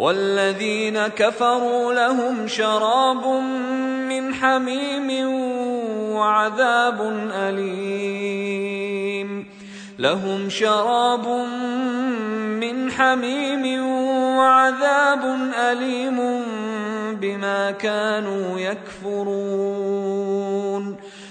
والذين كفروا لهم شراب من حميم وعذاب أليم. لهم شراب من حميم وعذاب أليم بما كانوا يكفرون.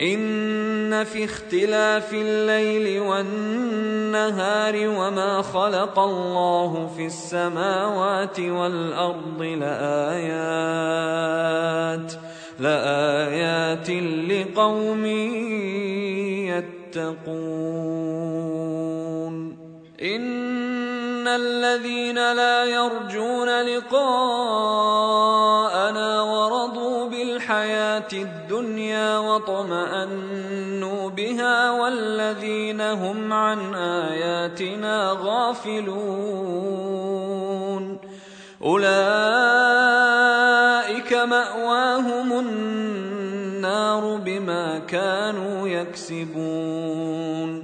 إن في اختلاف الليل والنهار وما خلق الله في السماوات والأرض لآيات لآيات لقوم يتقون. إن الذين لا يرجون ورضوا الدنيا واطمانوا بها والذين هم عن آياتنا غافلون. أولئك مأواهم النار بما كانوا يكسبون.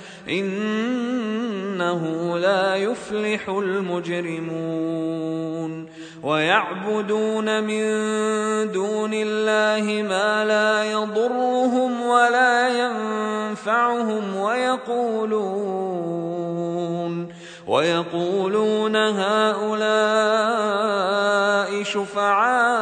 إنه لا يفلح المجرمون ويعبدون من دون الله ما لا يضرهم ولا ينفعهم ويقولون ويقولون هؤلاء شفعاؤنا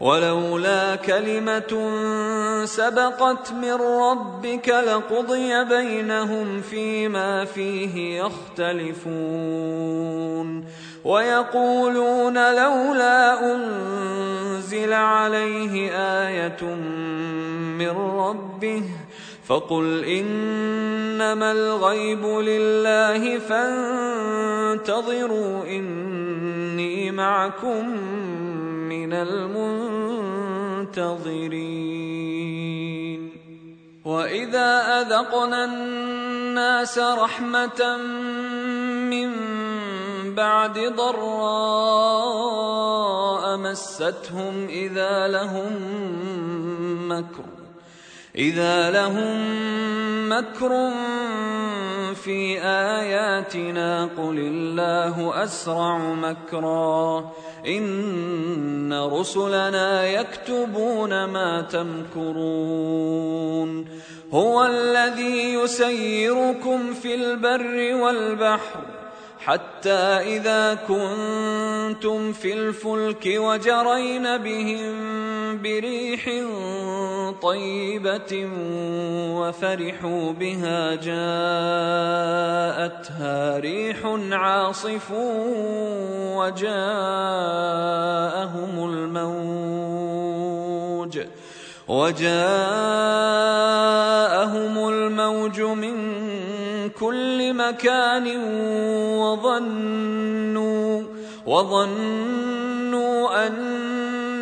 ولولا كلمة سبقت من ربك لقضي بينهم فيما فيه يختلفون. ويقولون لولا أنزل عليه آية من ربه فقل إنما الغيب لله فانتظروا إني معكم من المنتظرين. وإذا أذقنا الناس رحمة من بعد ضراء مستهم إذا لهم مكر إذا لهم مكر في آياتنا قل الله أسرع مكرا. رسلنا يكتبون ما تمكرون. هو الذي يسيركم في البر والبحر حتى إذا كنتم في الفلك وجرين بهم بريح طيبة وفرحوا بها جاءتها ريح عاصف وجاءهم الموج وجاءهم الموج من كل مكان وظنوا وظنوا أن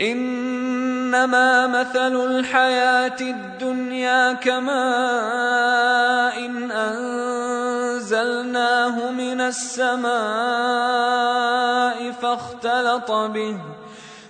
إنما مثل الحياة الدنيا كماء إن أنزلناه من السماء فاختلط به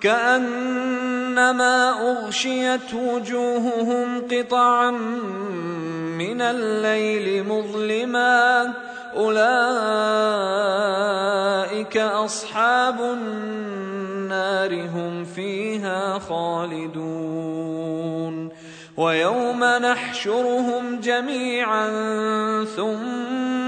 كأنما أغشيت وجوههم قطعا من الليل مظلما أولئك أصحاب النار هم فيها خالدون ويوم نحشرهم جميعا ثم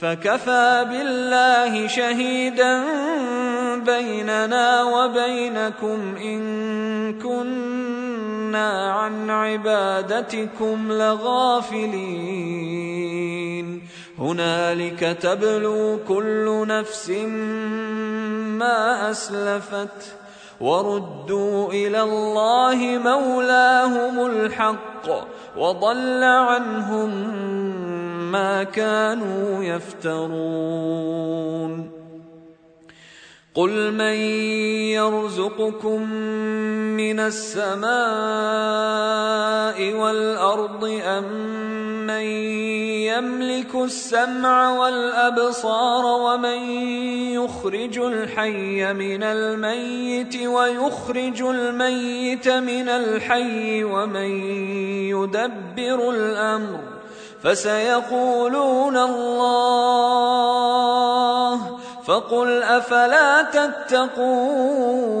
فكفى بالله شهيدا بيننا وبينكم إن كنا عن عبادتكم لغافلين. هنالك تبلو كل نفس ما أسلفت. وردوا إلى الله مولاهم الحق وضل عنهم ما كانوا يفترون قل من يرزقكم من السماء والارض ام من يملك السمع والأبصار ومن يخرج الحي من الميت ويخرج الميت من الحي ومن يدبر الأمر فسيقولون الله فقل أفلا تتقون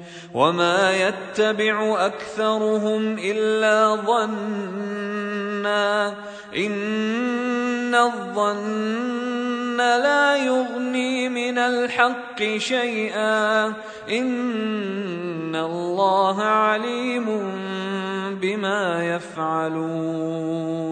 وما يتبع اكثرهم الا ظنا ان الظن لا يغني من الحق شيئا ان الله عليم بما يفعلون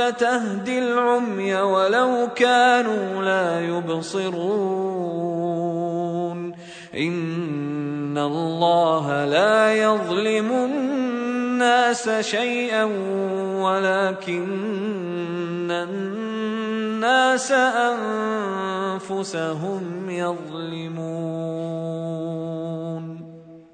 تهدي العمي ولو كانوا لا يبصرون. إن الله لا يظلم الناس شيئا ولكن الناس أنفسهم يظلمون.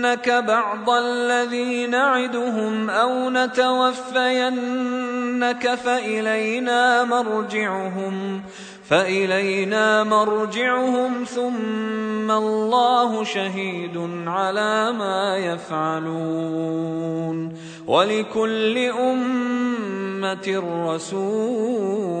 نرينك بعض الذي نعدهم أو نتوفينك فالينا مرجعهم فإلينا مرجعهم ثم الله شهيد على ما يفعلون ولكل أمة رسول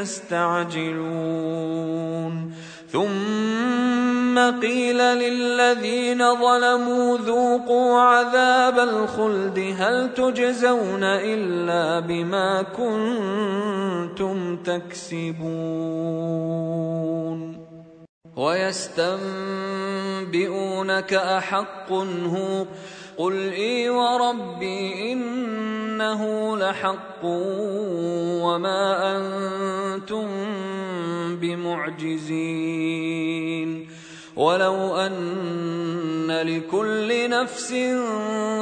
تستعجلون. ثم قيل للذين ظلموا ذوقوا عذاب الخلد هل تجزون إلا بما كنتم تكسبون؟ ويستنبئونك أحق هو قل اي وربي انه لحق وما أنتم بمعجزين ولو ان لكل نفس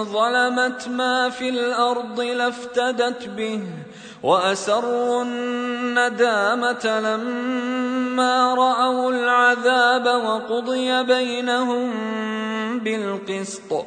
ظلمت ما في الأرض لافتدت به واسروا الندامه لما راوا العذاب وقضي بينهم بالقسط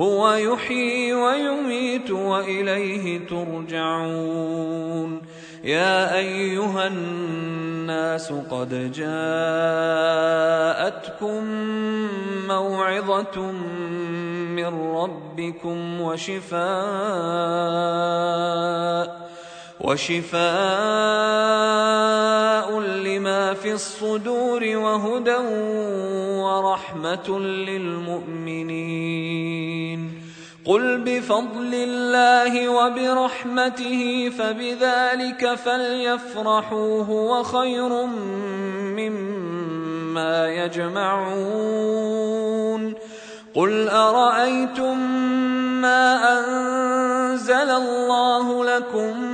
هو يحيي ويميت وإليه ترجعون. يا أيها الناس قد جاءتكم موعظة من ربكم وشفاء وشفاء لما في الصدور وهدى ورحمة للمؤمنين. قل بفضل الله وبرحمته فبذلك فليفرحوا هو خير مما يجمعون. قل أرأيتم ما أنزل الله لكم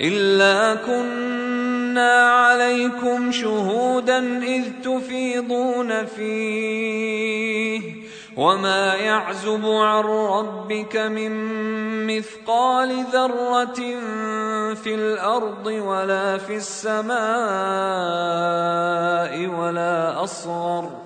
إلا كنا عليكم شهودا إذ تفيضون فيه وما يعزب عن ربك من مثقال ذرة في الأرض ولا في السماء ولا أصغر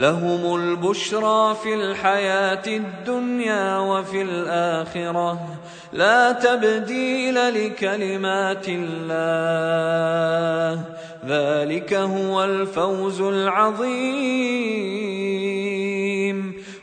لهم البشرى في الحياة الدنيا وفي الآخرة. لا تبديل لكلمات الله. ذلك هو الفوز العظيم.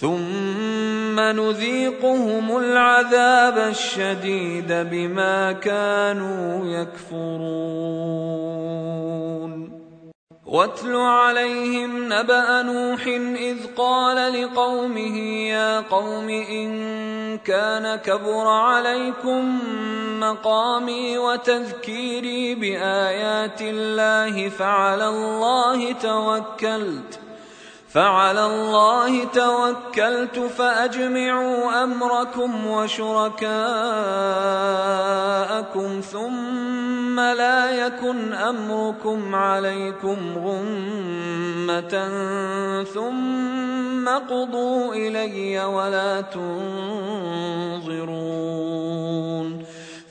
ثم نذيقهم العذاب الشديد بما كانوا يكفرون. واتل عليهم نبأ نوح إذ قال لقومه يا قوم إن كان كبر عليكم مقامي وتذكيري بآيات الله فعلى الله توكلت. فعلى الله توكلت فأجمعوا أمركم وشركاءكم ثم لا يكن أمركم عليكم غمة ثم قضوا إلي ولا تنظرون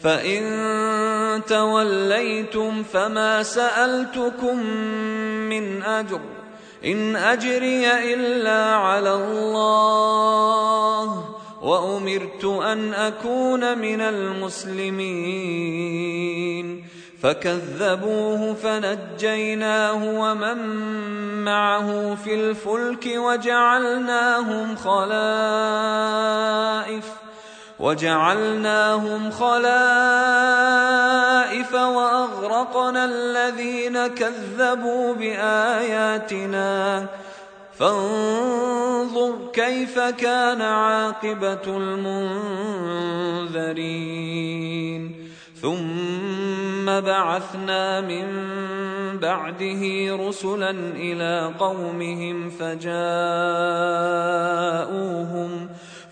فإن توليتم فما سألتكم من أجر إن أجري إلا على الله وأمرت أن أكون من المسلمين. فكذبوه فنجيناه ومن معه في الفلك وجعلناهم خلائف. وجعلناهم خلائف وأغرقنا الذين كذبوا بآياتنا. فانظر كيف كان عاقبة المنذرين. ثم بعثنا من بعده رسلا إلى قومهم فجاءوهم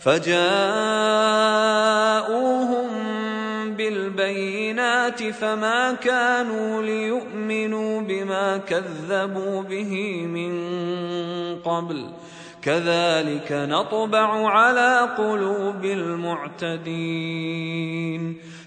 فجاءوهم بالبينات فما كانوا ليؤمنوا بما كذبوا به من قبل. كذلك نطبع على قلوب المعتدين.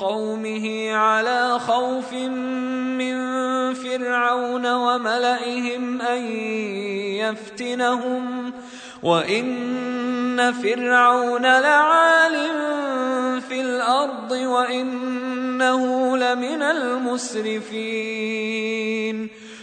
قومه على خوف من فرعون وملئهم أن يفتنهم وإن فرعون لعال في الأرض وإنه لمن المسرفين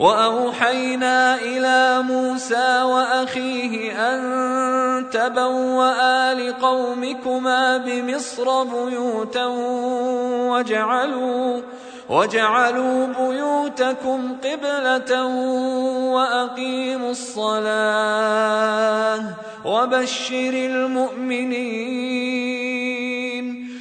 وأوحينا إلى موسى وأخيه أن تبوأ لقومكما بمصر بيوتا وجعلوا وجعلوا بيوتكم قبلة وأقيموا الصلاة وبشر المؤمنين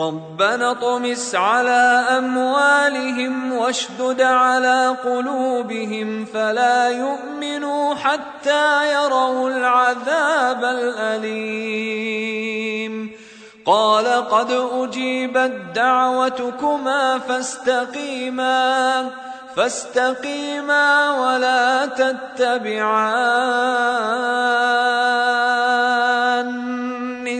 ربنا اطمس على أموالهم واشدد على قلوبهم فلا يؤمنوا حتى يروا العذاب الأليم. قال قد أجيبت دعوتكما فاستقيما فاستقيما ولا تتبعان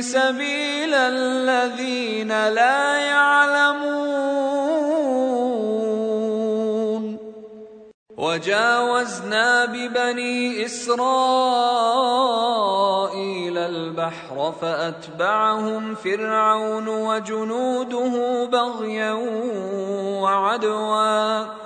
سبيل الذين لا يعلمون. وجاوزنا ببني إسرائيل البحر فأتبعهم فرعون وجنوده بغيا وعدوا.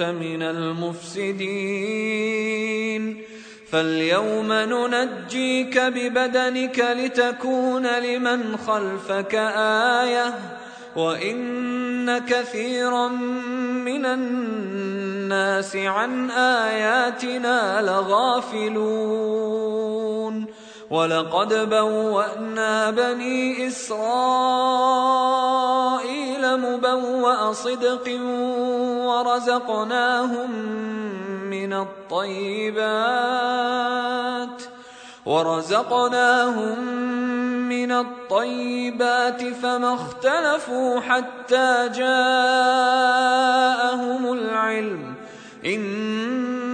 من المفسدين. فاليوم ننجيك ببدنك لتكون لمن خلفك آية وإن كثيرا من الناس عن آياتنا لغافلون. ولقد بوأنا بني إسرائيل مبوأ صدق ورزقناهم من الطيبات ورزقناهم من الطيبات فما اختلفوا حتى جاءهم العلم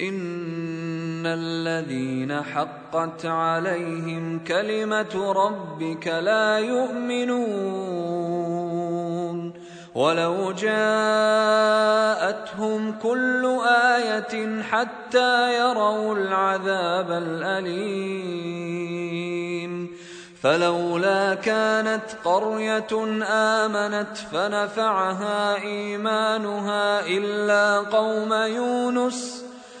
ان الذين حقت عليهم كلمه ربك لا يؤمنون ولو جاءتهم كل إيه حتى يروا العذاب الاليم فلولا كانت قريه امنت فنفعها ايمانها الا قوم يونس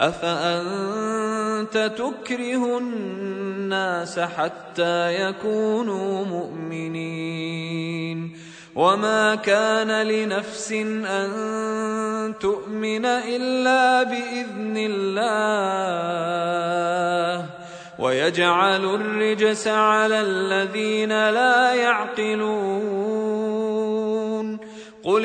أفأنت تكره الناس حتى يكونوا مؤمنين؟ وما كان لنفس أن تؤمن إلا بإذن الله. ويجعل الرجس على الذين لا يعقلون. قل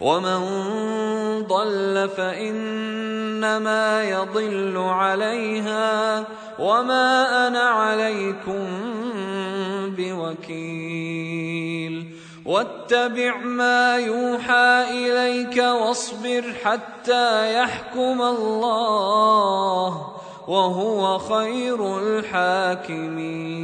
ومن ضل فانما يضل عليها وما أنا عليكم بوكيل واتبع ما يوحى اليك واصبر حتى يحكم الله وهو خير الحاكمين